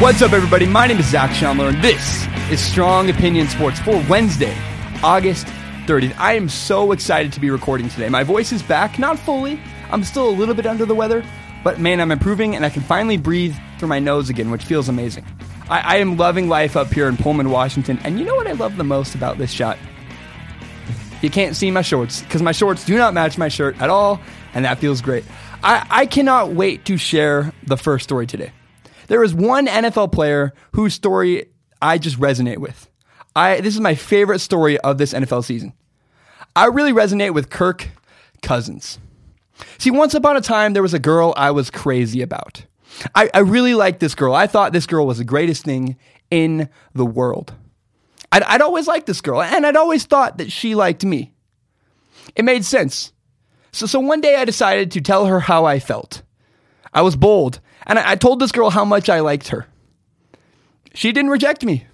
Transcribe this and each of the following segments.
What's up, everybody? My name is Zac Shomler, and this is Strong Opinion Sports for Wednesday, August 30th. I am so excited to be recording today. My voice is back, not fully. I'm still a little bit under the weather, but man, I'm improving, and I can finally breathe through my nose again, which feels amazing. I, I am loving life up here in Pullman, Washington, and you know what I love the most about this shot? You can't see my shorts because my shorts do not match my shirt at all, and that feels great. I, I cannot wait to share the first story today. There is one NFL player whose story I just resonate with. I this is my favorite story of this NFL season. I really resonate with Kirk Cousins. See, once upon a time, there was a girl I was crazy about. I, I really liked this girl. I thought this girl was the greatest thing in the world. I'd, I'd always liked this girl, and I'd always thought that she liked me. It made sense. So, so one day I decided to tell her how I felt. I was bold and I, I told this girl how much I liked her. She didn't reject me.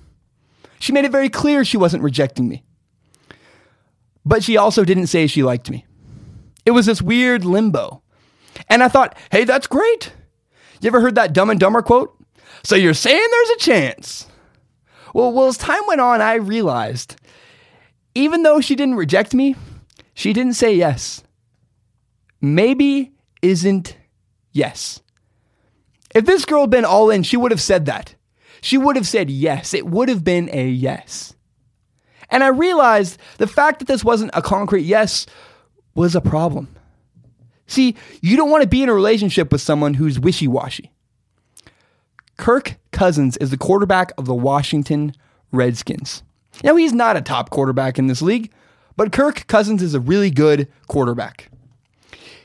She made it very clear she wasn't rejecting me. But she also didn't say she liked me. It was this weird limbo. And I thought, hey, that's great. You ever heard that Dumb and Dumber quote? So you're saying there's a chance. Well, well, as time went on, I realized even though she didn't reject me, she didn't say yes. Maybe isn't yes. If this girl had been all in, she would have said that. She would have said yes. It would have been a yes. And I realized the fact that this wasn't a concrete yes was a problem. See, you don't want to be in a relationship with someone who's wishy washy. Kirk Cousins is the quarterback of the Washington Redskins. Now, he's not a top quarterback in this league, but Kirk Cousins is a really good quarterback.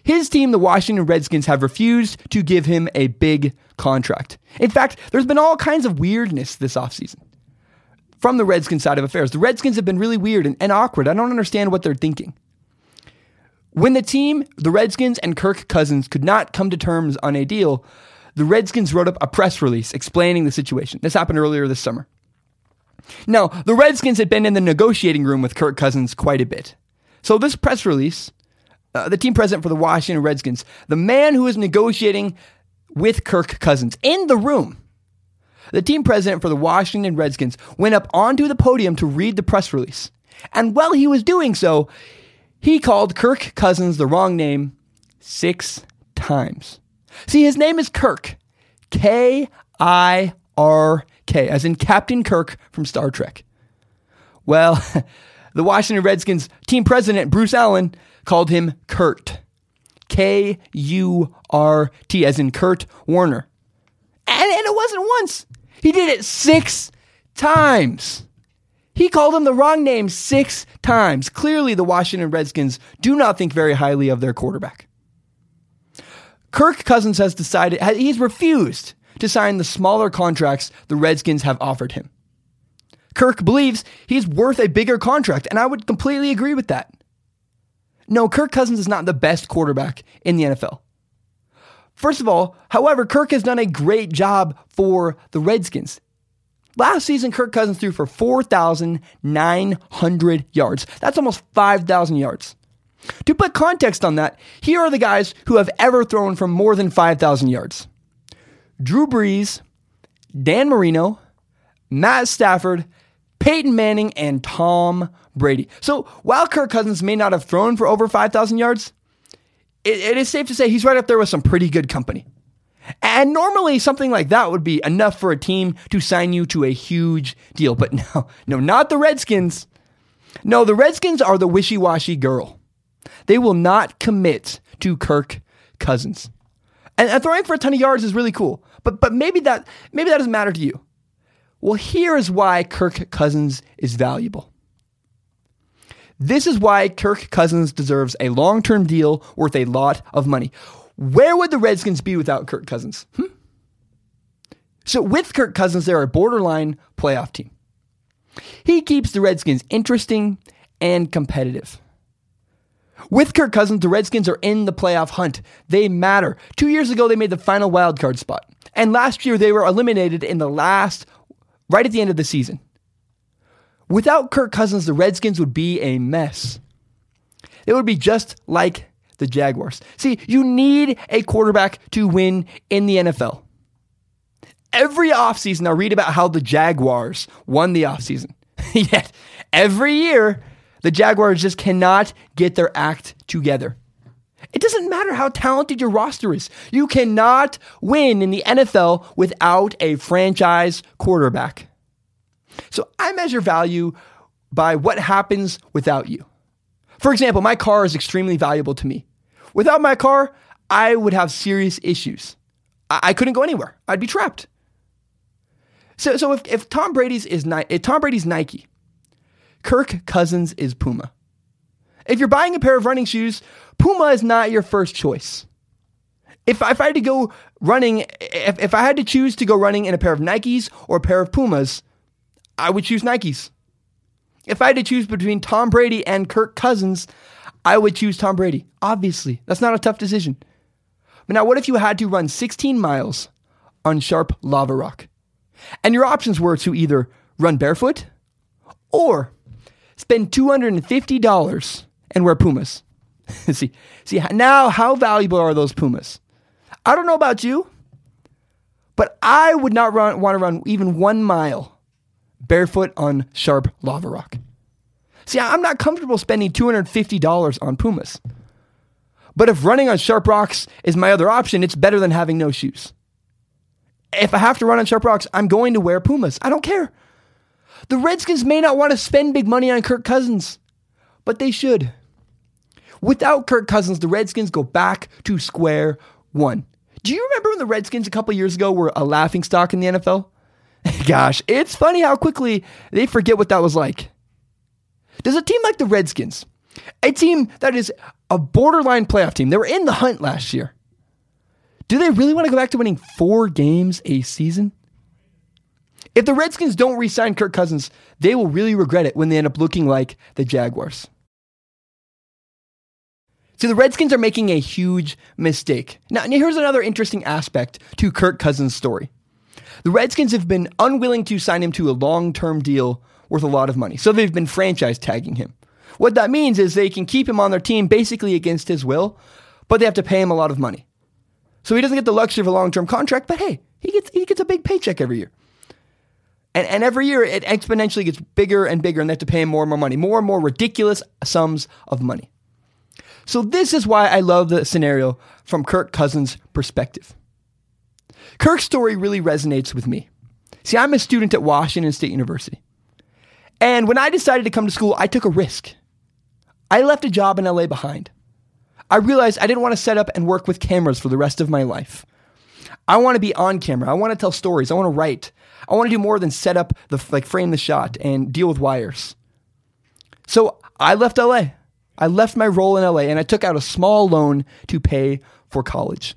His team, the Washington Redskins, have refused to give him a big contract. In fact, there's been all kinds of weirdness this offseason from the Redskins side of affairs. The Redskins have been really weird and, and awkward. I don't understand what they're thinking. When the team, the Redskins and Kirk Cousins, could not come to terms on a deal, the Redskins wrote up a press release explaining the situation. This happened earlier this summer. Now, the Redskins had been in the negotiating room with Kirk Cousins quite a bit. So, this press release uh, the team president for the Washington Redskins, the man who is negotiating with Kirk Cousins in the room. The team president for the Washington Redskins went up onto the podium to read the press release. And while he was doing so, he called Kirk Cousins the wrong name six times. See, his name is Kirk. K I R K, as in Captain Kirk from Star Trek. Well, the Washington Redskins team president, Bruce Allen, called him Kurt. K U R T, as in Kurt Warner. And, and it wasn't once, he did it six times. He called him the wrong name six times. Clearly, the Washington Redskins do not think very highly of their quarterback. Kirk Cousins has decided, he's refused to sign the smaller contracts the Redskins have offered him. Kirk believes he's worth a bigger contract, and I would completely agree with that. No, Kirk Cousins is not the best quarterback in the NFL. First of all, however, Kirk has done a great job for the Redskins. Last season, Kirk Cousins threw for 4,900 yards. That's almost 5,000 yards. To put context on that, here are the guys who have ever thrown for more than 5,000 yards Drew Brees, Dan Marino, Matt Stafford, Peyton Manning, and Tom Brady. So while Kirk Cousins may not have thrown for over 5,000 yards, it, it is safe to say he's right up there with some pretty good company. And normally something like that would be enough for a team to sign you to a huge deal. But no, no, not the Redskins. No, the Redskins are the wishy washy girl. They will not commit to Kirk Cousins. And, and throwing for a ton of yards is really cool. But but maybe that maybe that doesn't matter to you. Well, here is why Kirk Cousins is valuable. This is why Kirk Cousins deserves a long term deal worth a lot of money. Where would the Redskins be without Kirk Cousins? Hmm? So, with Kirk Cousins, they're a borderline playoff team. He keeps the Redskins interesting and competitive. With Kirk Cousins, the Redskins are in the playoff hunt. They matter. Two years ago, they made the final wildcard spot. And last year, they were eliminated in the last right at the end of the season. Without Kirk Cousins, the Redskins would be a mess. It would be just like the Jaguars. See, you need a quarterback to win in the NFL. Every offseason, I read about how the Jaguars won the offseason. Yet, every year, the Jaguars just cannot get their act together. It doesn't matter how talented your roster is. You cannot win in the NFL without a franchise quarterback. So I measure value by what happens without you. For example, my car is extremely valuable to me. Without my car, I would have serious issues. I, couldn't go anywhere. I'd be trapped. So, so if, if Tom Brady's is if Tom Brady's Nike, Kirk Cousins is Puma. If you're buying a pair of running shoes, Puma is not your first choice. If, if I had to go running, if, if I had to choose to go running in a pair of Nikes or a pair of Pumas, I would choose Nikes. If I had to choose between Tom Brady and Kirk Cousins, I would choose Tom Brady. Obviously, that's not a tough decision. But now, what if you had to run 16 miles on sharp lava rock? And your options were to either run barefoot or spend $250 and wear Pumas. see, see now how valuable are those Pumas? I don't know about you, but I would not run, want to run even one mile barefoot on sharp lava rock. See, I'm not comfortable spending $250 on Pumas. But if running on sharp rocks is my other option, it's better than having no shoes. If I have to run on sharp rocks, I'm going to wear Pumas. I don't care. The Redskins may not want to spend big money on Kirk Cousins, but they should. Without Kirk Cousins, the Redskins go back to square one. Do you remember when the Redskins a couple years ago were a laughing stock in the NFL? Gosh, it's funny how quickly they forget what that was like. Does a team like the Redskins, a team that is a borderline playoff team, they were in the hunt last year, do they really want to go back to winning four games a season? If the Redskins don't re sign Kirk Cousins, they will really regret it when they end up looking like the Jaguars. See, the Redskins are making a huge mistake. Now, here's another interesting aspect to Kirk Cousins' story. The Redskins have been unwilling to sign him to a long term deal worth a lot of money, so they've been franchise tagging him. What that means is they can keep him on their team basically against his will, but they have to pay him a lot of money. So he doesn't get the luxury of a long term contract, but hey, he gets, he gets a big paycheck every year. And, and every year it exponentially gets bigger and bigger, and they have to pay him more and more money, more and more ridiculous sums of money. So, this is why I love the scenario from Kirk Cousins' perspective. Kirk's story really resonates with me. See, I'm a student at Washington State University. And when I decided to come to school, I took a risk. I left a job in LA behind. I realized I didn't want to set up and work with cameras for the rest of my life. I want to be on camera. I want to tell stories. I want to write. I want to do more than set up the like frame the shot and deal with wires. So I left LA. I left my role in LA and I took out a small loan to pay for college.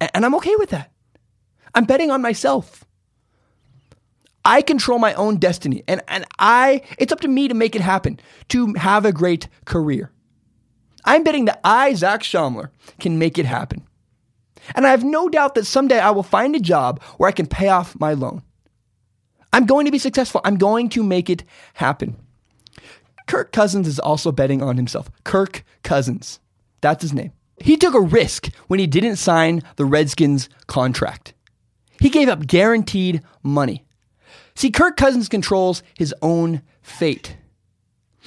And I'm okay with that. I'm betting on myself. I control my own destiny and, and I it's up to me to make it happen, to have a great career. I'm betting that I, Zac Shomler, can make it happen. And I have no doubt that someday I will find a job where I can pay off my loan. I'm going to be successful. I'm going to make it happen. Kirk Cousins is also betting on himself. Kirk Cousins. That's his name. He took a risk when he didn't sign the Redskins contract. He gave up guaranteed money. See, Kirk Cousins controls his own fate.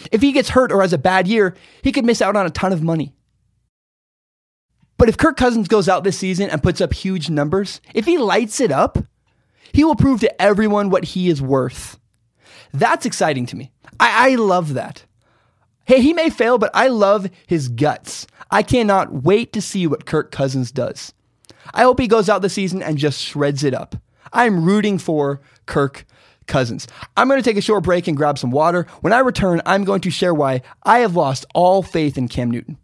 If he gets hurt or has a bad year, he could miss out on a ton of money. But if Kirk Cousins goes out this season and puts up huge numbers, if he lights it up, he will prove to everyone what he is worth. That's exciting to me. I, I love that. Hey, he may fail, but I love his guts. I cannot wait to see what Kirk Cousins does. I hope he goes out this season and just shreds it up. I'm rooting for Kirk Cousins. I'm going to take a short break and grab some water. When I return, I'm going to share why I have lost all faith in Cam Newton.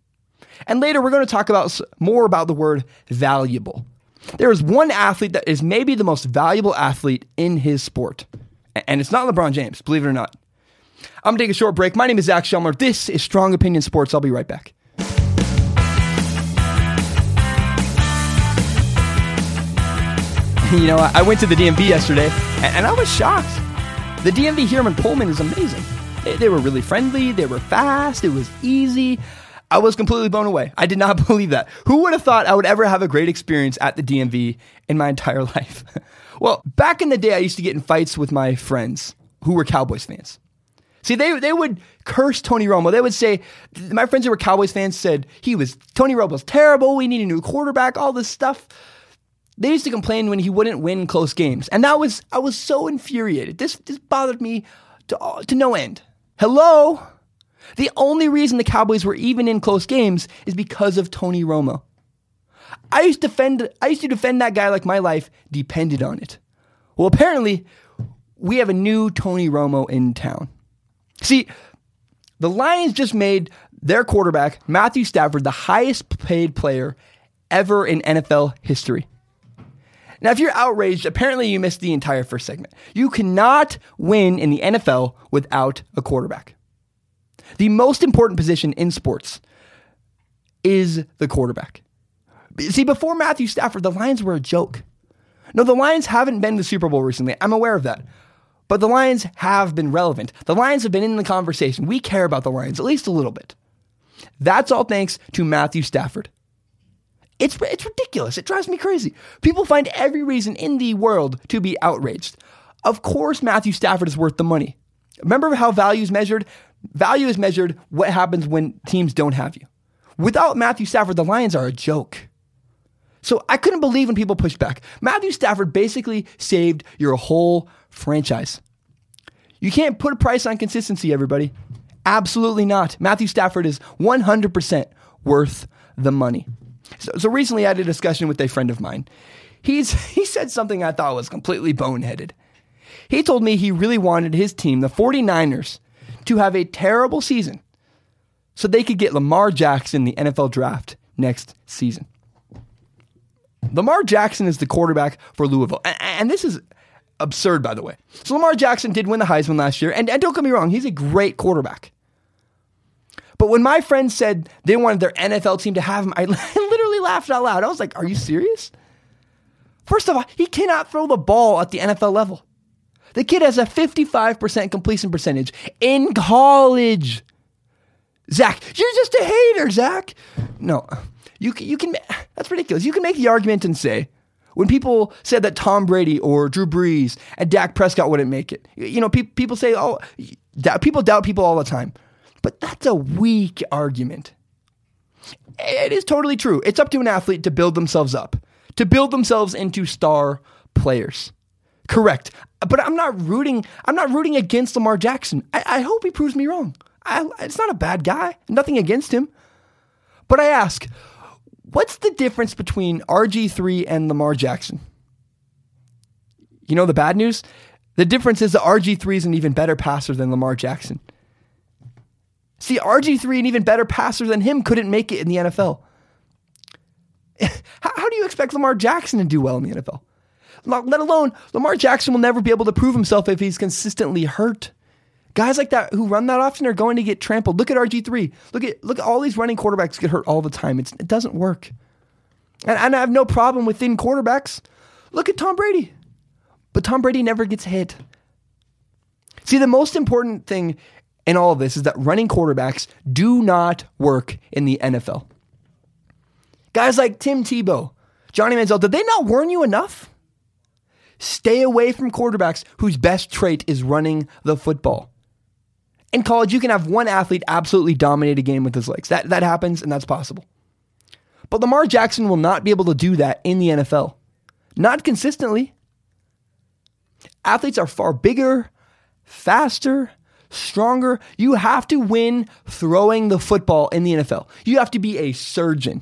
And later, we're going to talk about more about the word valuable. There is one athlete that is maybe the most valuable athlete in his sport, and it's not LeBron James, believe it or not. I'm going to take a short break. My name is Zac Shomler. This is Strong Opinion Sports. I'll be right back. you know, I went to the DMV yesterday and I was shocked. The DMV here in Pullman is amazing. They were really friendly, they were fast, it was easy. I was completely blown away. I did not believe that. Who would have thought I would ever have a great experience at the DMV in my entire life? Well, back in the day, I used to get in fights with my friends who were Cowboys fans. See, they, they would curse Tony Romo. They would say, my friends who were Cowboys fans said he was, Tony Romo's terrible. We need a new quarterback, all this stuff. They used to complain when he wouldn't win close games. And that was, I was so infuriated. This, this bothered me to, to no end. Hello? The only reason the Cowboys were even in close games is because of Tony Romo. I used to defend I used to defend that guy like my life depended on it. Well, apparently, we have a new Tony Romo in town. See, the Lions just made their quarterback, Matthew Stafford, the highest paid player ever in NFL history. Now, if you're outraged, apparently you missed the entire first segment. You cannot win in the NFL without a quarterback. The most important position in sports is the quarterback. See, before Matthew Stafford, the Lions were a joke. No, the Lions haven't been to the Super Bowl recently. I'm aware of that. But the Lions have been relevant. The Lions have been in the conversation. We care about the Lions, at least a little bit. That's all thanks to Matthew Stafford. It's, it's ridiculous. It drives me crazy. People find every reason in the world to be outraged. Of course, Matthew Stafford is worth the money. Remember how value is measured? Value is measured what happens when teams don't have you. Without Matthew Stafford, the Lions are a joke. So I couldn't believe when people pushed back. Matthew Stafford basically saved your whole franchise. You can't put a price on consistency, everybody. Absolutely not. Matthew Stafford is 100% worth the money. So, so recently I had a discussion with a friend of mine. He's, he said something I thought was completely boneheaded. He told me he really wanted his team, the 49ers, to have a terrible season so they could get Lamar Jackson the NFL draft next season. Lamar Jackson is the quarterback for Louisville. And, this is absurd, by the way. So Lamar Jackson did win the Heisman last year. And, and don't get me wrong, he's a great quarterback. But when my friends said they wanted their NFL team to have him, I literally laughed out loud. I was like, are you serious? First of all, he cannot throw the ball at the NFL level. The kid has a 55% completion percentage in college. Zac, you're just a hater, Zac. No, you can, you can, that's ridiculous. You can make the argument and say, when people said that Tom Brady or Drew Brees and Dak Prescott wouldn't make it, you know, pe- people say, oh, people doubt people all the time. But that's a weak argument. It is totally true. It's up to an athlete to build themselves up, to build themselves into star players. Correct. But I'm not rooting. I'm not rooting against Lamar Jackson. I, I hope he proves me wrong. I, it's not a bad guy. Nothing against him. But I ask, what's the difference between RG3 and Lamar Jackson? You know the bad news? The difference is that RG3 is an even better passer than Lamar Jackson. See, RG3, an even better passer than him, couldn't make it in the NFL. How, do you expect Lamar Jackson to do well in the NFL? Let alone Lamar Jackson will never be able to prove himself if he's consistently hurt. Guys like that who run that often are going to get trampled. Look at RG3. Look at look at all these running quarterbacks get hurt all the time. It's, it doesn't work. And, and I have no problem with thin quarterbacks. Look at Tom Brady. But Tom Brady never gets hit. See, the most important thing in all of this is that running quarterbacks do not work in the NFL. Guys like Tim Tebow, Johnny Manziel, did they not warn you enough? Stay away from quarterbacks whose best trait is running the football. In college, you can have one athlete absolutely dominate a game with his legs. That, that happens, and that's possible. But Lamar Jackson will not be able to do that in the NFL. Not consistently. Athletes are far bigger, faster, stronger. You have to win throwing the football in the NFL. You have to be a surgeon.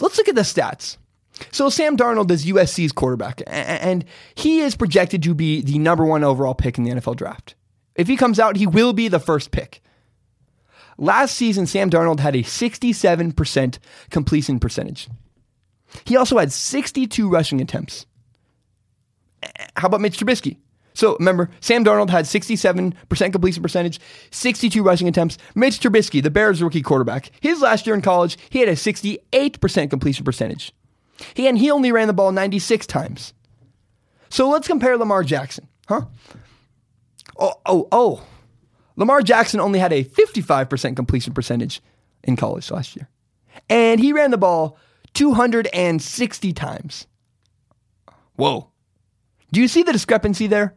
Let's look at the stats. So Sam Darnold is USC's quarterback, and he is projected to be the number one overall pick in the NFL draft. If he comes out, he will be the first pick. Last season, Sam Darnold had a 67% completion percentage. He also had 62 rushing attempts. Eh, how about Mitch Trubisky? So remember, Sam Darnold had 67% completion percentage, 62 rushing attempts. Mitch Trubisky, the Bears rookie quarterback, his last year in college, he had a 68% completion percentage. He and he only ran the ball 96 times. So let's compare Lamar Jackson, huh? Oh, oh, oh. Lamar Jackson only had a 55% completion percentage in college last year. And he ran the ball 260 times. Whoa. Do you see the discrepancy there?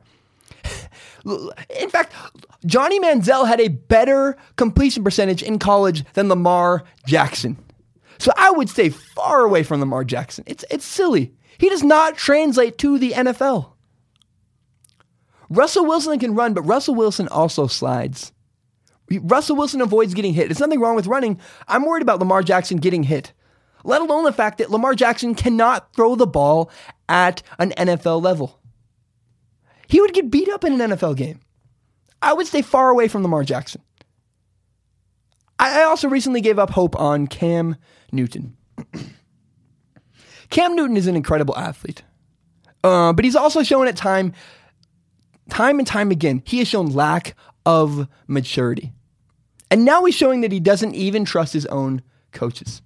In fact, Johnny Manziel had a better completion percentage in college than Lamar Jackson. So I would stay far away from Lamar Jackson. It's, it's silly. He does not translate to the NFL. Russell Wilson can run, but Russell Wilson also slides. Russell Wilson avoids getting hit. There's nothing wrong with running. I'm worried about Lamar Jackson getting hit, let alone the fact that Lamar Jackson cannot throw the ball at an NFL level. He would get beat up in an NFL game. I would stay far away from Lamar Jackson. I also recently gave up hope on Cam Newton. Cam Newton is an incredible athlete, uh, but he's also shown at time, time and time again, he has shown lack of maturity. And now he's showing that he doesn't even trust his own coaches.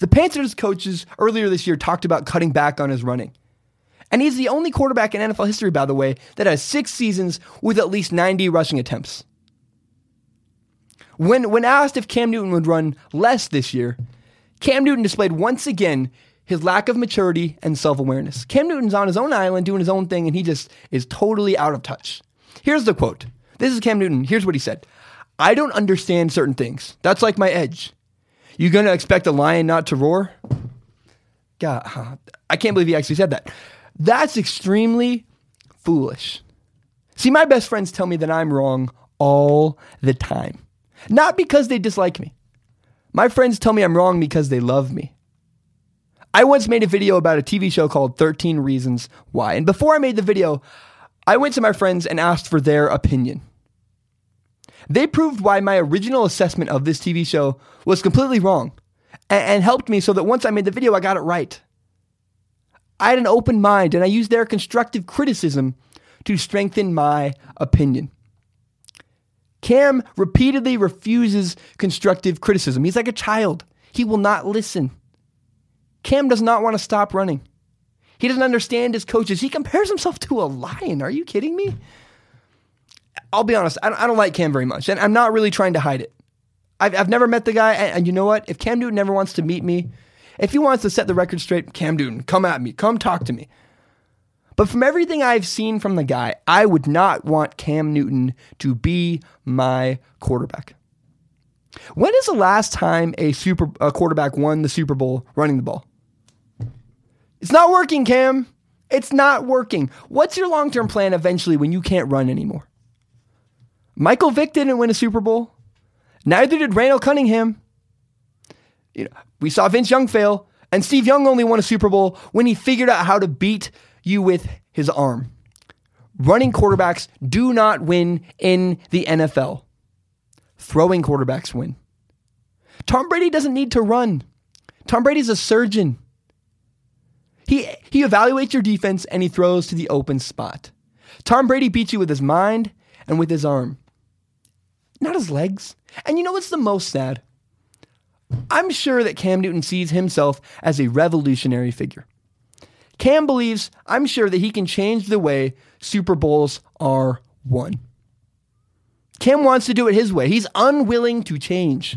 The Panthers coaches earlier this year talked about cutting back on his running. And he's the only quarterback in NFL history, by the way, that has six seasons with at least 90 rushing attempts. When, when asked if Cam Newton would run less this year, Cam Newton displayed once again his lack of maturity and self awareness. Cam Newton's on his own island doing his own thing, and he just is totally out of touch. Here's the quote This is Cam Newton. Here's what he said I don't understand certain things. That's like my edge. You gonna expect a lion not to roar? God, I can't believe he actually said that. That's extremely foolish. See, my best friends tell me that I'm wrong all the time. Not because they dislike me. My friends tell me I'm wrong because they love me. I once made a video about a TV show called 13 Reasons Why. And before I made the video, I went to my friends and asked for their opinion. They proved why my original assessment of this TV show was completely wrong and, and helped me so that once I made the video, I got it right. I had an open mind and I used their constructive criticism to strengthen my opinion. Cam repeatedly refuses constructive criticism. He's like a child. He will not listen. Cam does not want to stop running. He doesn't understand his coaches. He compares himself to a lion. Are you kidding me? I'll be honest, I don't, I don't like Cam very much, and I'm not really trying to hide it. I've, I've never met the guy, and, and you know what? If Cam Newton never wants to meet me, if he wants to set the record straight, Cam Newton, come at me, come talk to me. But from everything I've seen from the guy, I would not want Cam Newton to be my quarterback. When is the last time a super a quarterback won the Super Bowl running the ball? It's not working, Cam. It's not working. What's your long term plan eventually when you can't run anymore? Michael Vick didn't win a Super Bowl. Neither did Randall Cunningham. You know, we saw Vince Young fail, and Steve Young only won a Super Bowl when he figured out how to beat you with his arm. Running quarterbacks do not win in the NFL. Throwing quarterbacks win. Tom Brady doesn't need to run. Tom Brady's a surgeon. He, he evaluates your defense and he throws to the open spot. Tom Brady beats you with his mind and with his arm, not his legs. And you know what's the most sad? I'm sure that Cam Newton sees himself as a revolutionary figure. Cam believes, I'm sure, that he can change the way Super Bowls are won. Cam wants to do it his way. He's unwilling to change.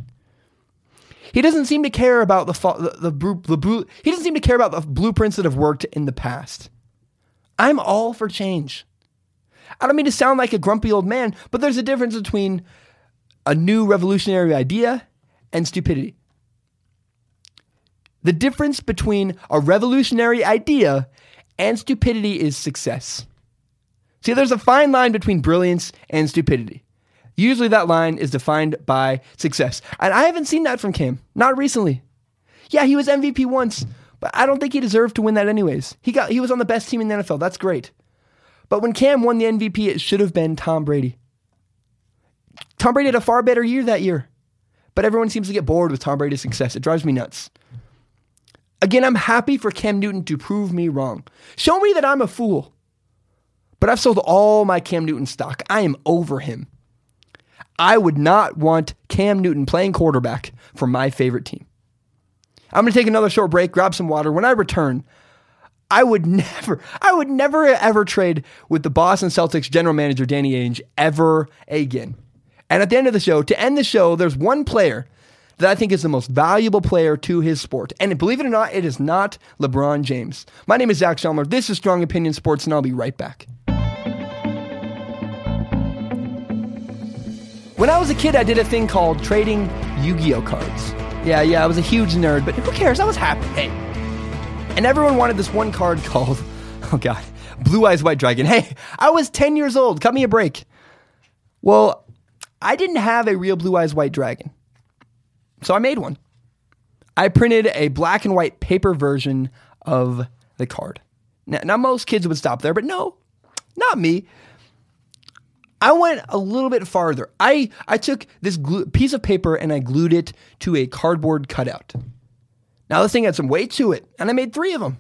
He doesn't seem to care about the, the, the, the, the he doesn't seem to care about the blueprints that have worked in the past. I'm all for change. I don't mean to sound like a grumpy old man, but there's a difference between a new revolutionary idea and stupidity. The difference between a revolutionary idea and stupidity is success. See, there's a fine line between brilliance and stupidity. Usually that line is defined by success. And I haven't seen that from Cam, not recently. Yeah, he was MVP once, but I don't think he deserved to win that anyways. He got he was on the best team in the NFL. That's great. But when Cam won the MVP, it should have been Tom Brady. Tom Brady had a far better year that year. But everyone seems to get bored with Tom Brady's success. It drives me nuts. Again, I'm happy for Cam Newton to prove me wrong. Show me that I'm a fool. But I've sold all my Cam Newton stock. I am over him. I would not want Cam Newton playing quarterback for my favorite team. I'm going to take another short break, grab some water. When I return, I would never, I would never ever trade with the Boston Celtics general manager Danny Ainge ever again. And at the end of the show, to end the show, there's one player that I think is the most valuable player to his sport. And believe it or not, it is not LeBron James. My name is Zac Shomler. This is Strong Opinion Sports, and I'll be right back. When I was a kid, I did a thing called trading Yu Gi Oh cards. Yeah, yeah, I was a huge nerd, but who cares? I was happy. Hey. And everyone wanted this one card called, oh God, Blue Eyes White Dragon. Hey, I was 10 years old. Cut me a break. Well, I didn't have a real Blue Eyes White Dragon. So I made one. I printed a black and white paper version of the card. Now, now most kids would stop there, but no, not me. I went a little bit farther. I, I took this glue, piece of paper and I glued it to a cardboard cutout. Now, this thing had some weight to it, and I made three of them.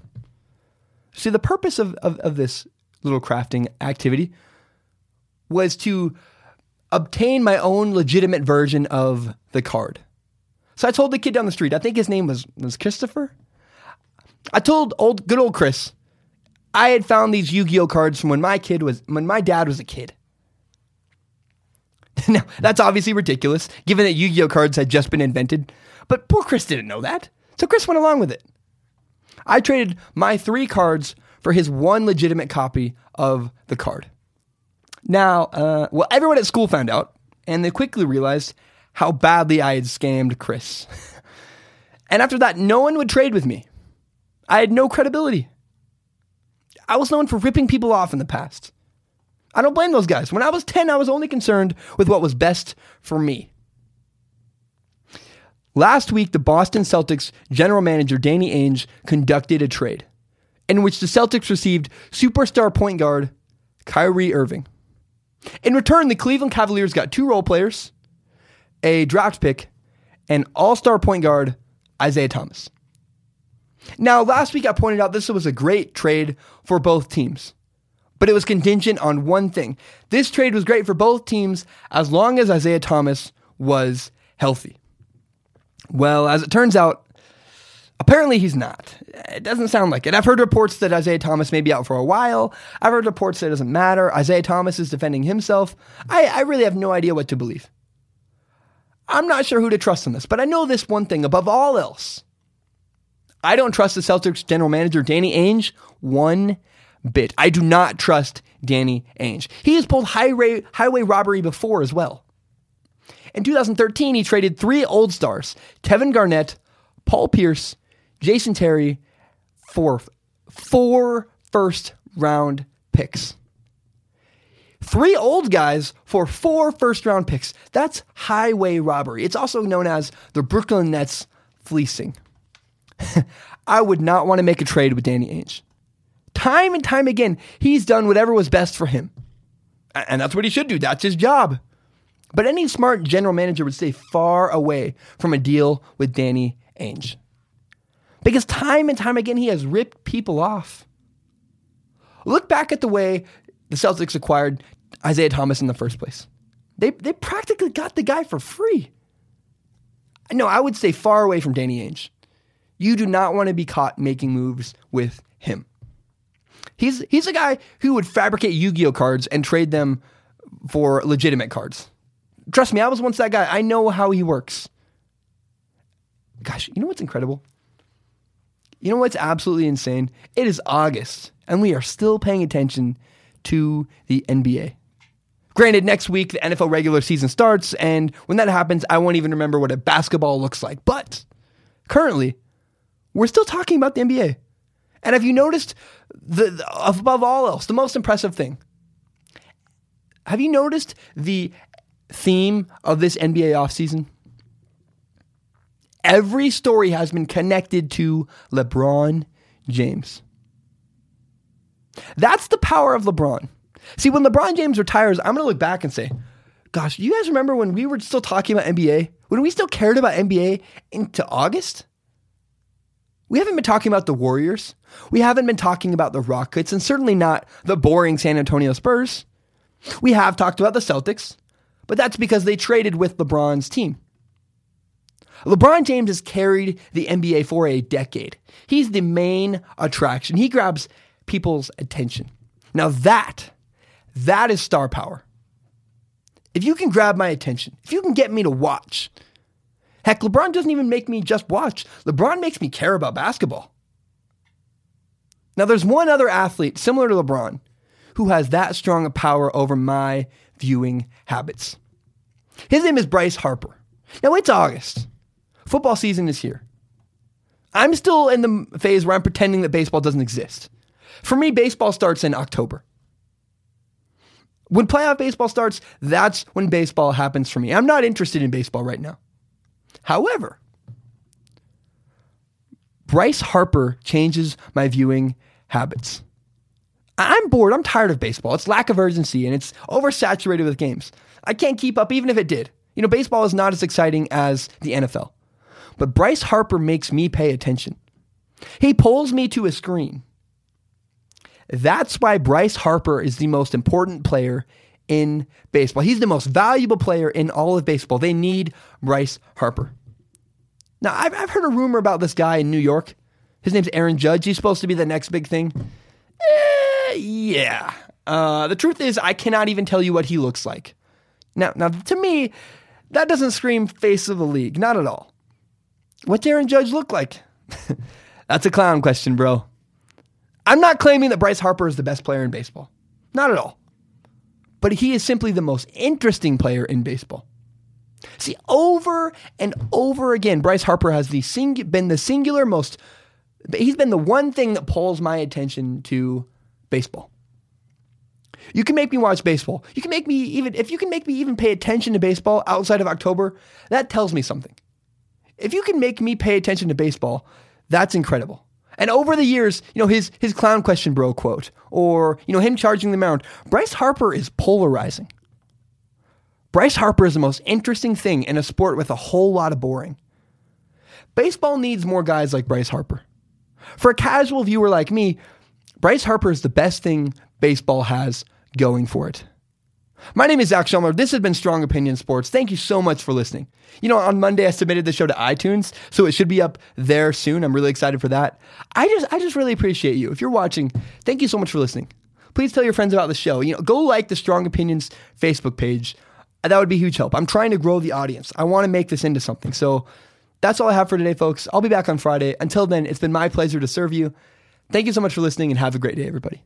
See, the purpose of, of, of this little crafting activity was to obtain my own legitimate version of the card. So I told the kid down the street, I think his name was, was Christopher. I told old good old Chris, I had found these Yu-Gi-Oh cards from when my kid was when my dad was a kid. now, that's obviously ridiculous, given that Yu-Gi-Oh cards had just been invented. But poor Chris didn't know that. So Chris went along with it. I traded my three cards for his one legitimate copy of the card. Now, uh, well, everyone at school found out, and they quickly realized how badly I had scammed Chris. and after that, no one would trade with me. I had no credibility. I was known for ripping people off in the past. I don't blame those guys. When I was 10, I was only concerned with what was best for me. Last week, the Boston Celtics general manager Danny Ainge conducted a trade in which the Celtics received superstar point guard Kyrie Irving. In return, the Cleveland Cavaliers got two role players, a draft pick, and all star point guard Isaiah Thomas. Now, last week I pointed out this was a great trade for both teams, but it was contingent on one thing. This trade was great for both teams as long as Isaiah Thomas was healthy. Well, as it turns out, Apparently, he's not. It doesn't sound like it. I've heard reports that Isaiah Thomas may be out for a while. I've heard reports that it doesn't matter. Isaiah Thomas is defending himself. I, I really have no idea what to believe. I'm not sure who to trust in this, but I know this one thing above all else. I don't trust the Celtics general manager, Danny Ainge, one bit. I do not trust Danny Ainge. He has pulled highway, highway robbery before as well. In 2013, he traded three old stars Kevin Garnett, Paul Pierce, Jason Terry for four first round picks. Three old guys for four first round picks. That's highway robbery. It's also known as the Brooklyn Nets fleecing. I would not want to make a trade with Danny Ainge. Time and time again, he's done whatever was best for him. And that's what he should do. That's his job. But any smart general manager would stay far away from a deal with Danny Ainge. Because time and time again, he has ripped people off. Look back at the way the Celtics acquired Isaiah Thomas in the first place. They, they practically got the guy for free. No, I would stay far away from Danny Ainge. You do not want to be caught making moves with him. He's, he's a guy who would fabricate Yu Gi Oh cards and trade them for legitimate cards. Trust me, I was once that guy. I know how he works. Gosh, you know what's incredible? You know what's absolutely insane? It is August, and we are still paying attention to the NBA. Granted, next week the NFL regular season starts, and when that happens, I won't even remember what a basketball looks like. But currently, we're still talking about the NBA. And have you noticed, the, the, above all else, the most impressive thing? Have you noticed the theme of this NBA offseason? Every story has been connected to LeBron James. That's the power of LeBron. See, when LeBron James retires, I'm going to look back and say, gosh, you guys remember when we were still talking about NBA? When we still cared about NBA into August? We haven't been talking about the Warriors. We haven't been talking about the Rockets, and certainly not the boring San Antonio Spurs. We have talked about the Celtics, but that's because they traded with LeBron's team. LeBron James has carried the NBA for a decade. He's the main attraction. He grabs people's attention. Now that that is star power. If you can grab my attention, if you can get me to watch, Heck, LeBron doesn't even make me just watch. LeBron makes me care about basketball. Now, there's one other athlete similar to LeBron who has that strong a power over my viewing habits. His name is Bryce Harper. Now, it's August. Football season is here. I'm still in the phase where I'm pretending that baseball doesn't exist. For me, baseball starts in October. When playoff baseball starts, that's when baseball happens for me. I'm not interested in baseball right now. However, Bryce Harper changes my viewing habits. I'm bored. I'm tired of baseball. It's lack of urgency and it's oversaturated with games. I can't keep up even if it did. You know, baseball is not as exciting as the NFL. But Bryce Harper makes me pay attention. He pulls me to a screen. That's why Bryce Harper is the most important player in baseball. He's the most valuable player in all of baseball. They need Bryce Harper. Now, I've, I've heard a rumor about this guy in New York. His name's Aaron Judge. He's supposed to be the next big thing. Eh, yeah. Uh, the truth is, I cannot even tell you what he looks like. Now, now, to me, that doesn't scream face of the league. Not at all. What's Aaron Judge look like? That's a clown question, bro. I'm not claiming that Bryce Harper is the best player in baseball. Not at all. But he is simply the most interesting player in baseball. See, over and over again, Bryce Harper has the sing- been the singular most, he's been the one thing that pulls my attention to baseball. You can make me watch baseball. You can make me even, if you can make me even pay attention to baseball outside of October, that tells me something. If you can make me pay attention to baseball, that's incredible. And over the years, you know, his his clown question bro quote, or you know, him charging the mound, Bryce Harper is polarizing. Bryce Harper is the most interesting thing in a sport with a whole lot of boring. Baseball needs more guys like Bryce Harper. For a casual viewer like me, Bryce Harper is the best thing baseball has going for it. My name is Zac Shomler. This has been Strong Opinion Sports. Thank you so much for listening. You know, on Monday I submitted the show to iTunes, so it should be up there soon. I'm really excited for that. I just I just really appreciate you. If you're watching, thank you so much for listening. Please tell your friends about the show. You know, go like the Strong Opinions Facebook page. That would be huge help. I'm trying to grow the audience. I want to make this into something. So that's all I have for today, folks. I'll be back on Friday. Until then, it's been my pleasure to serve you. Thank you so much for listening and have a great day, everybody.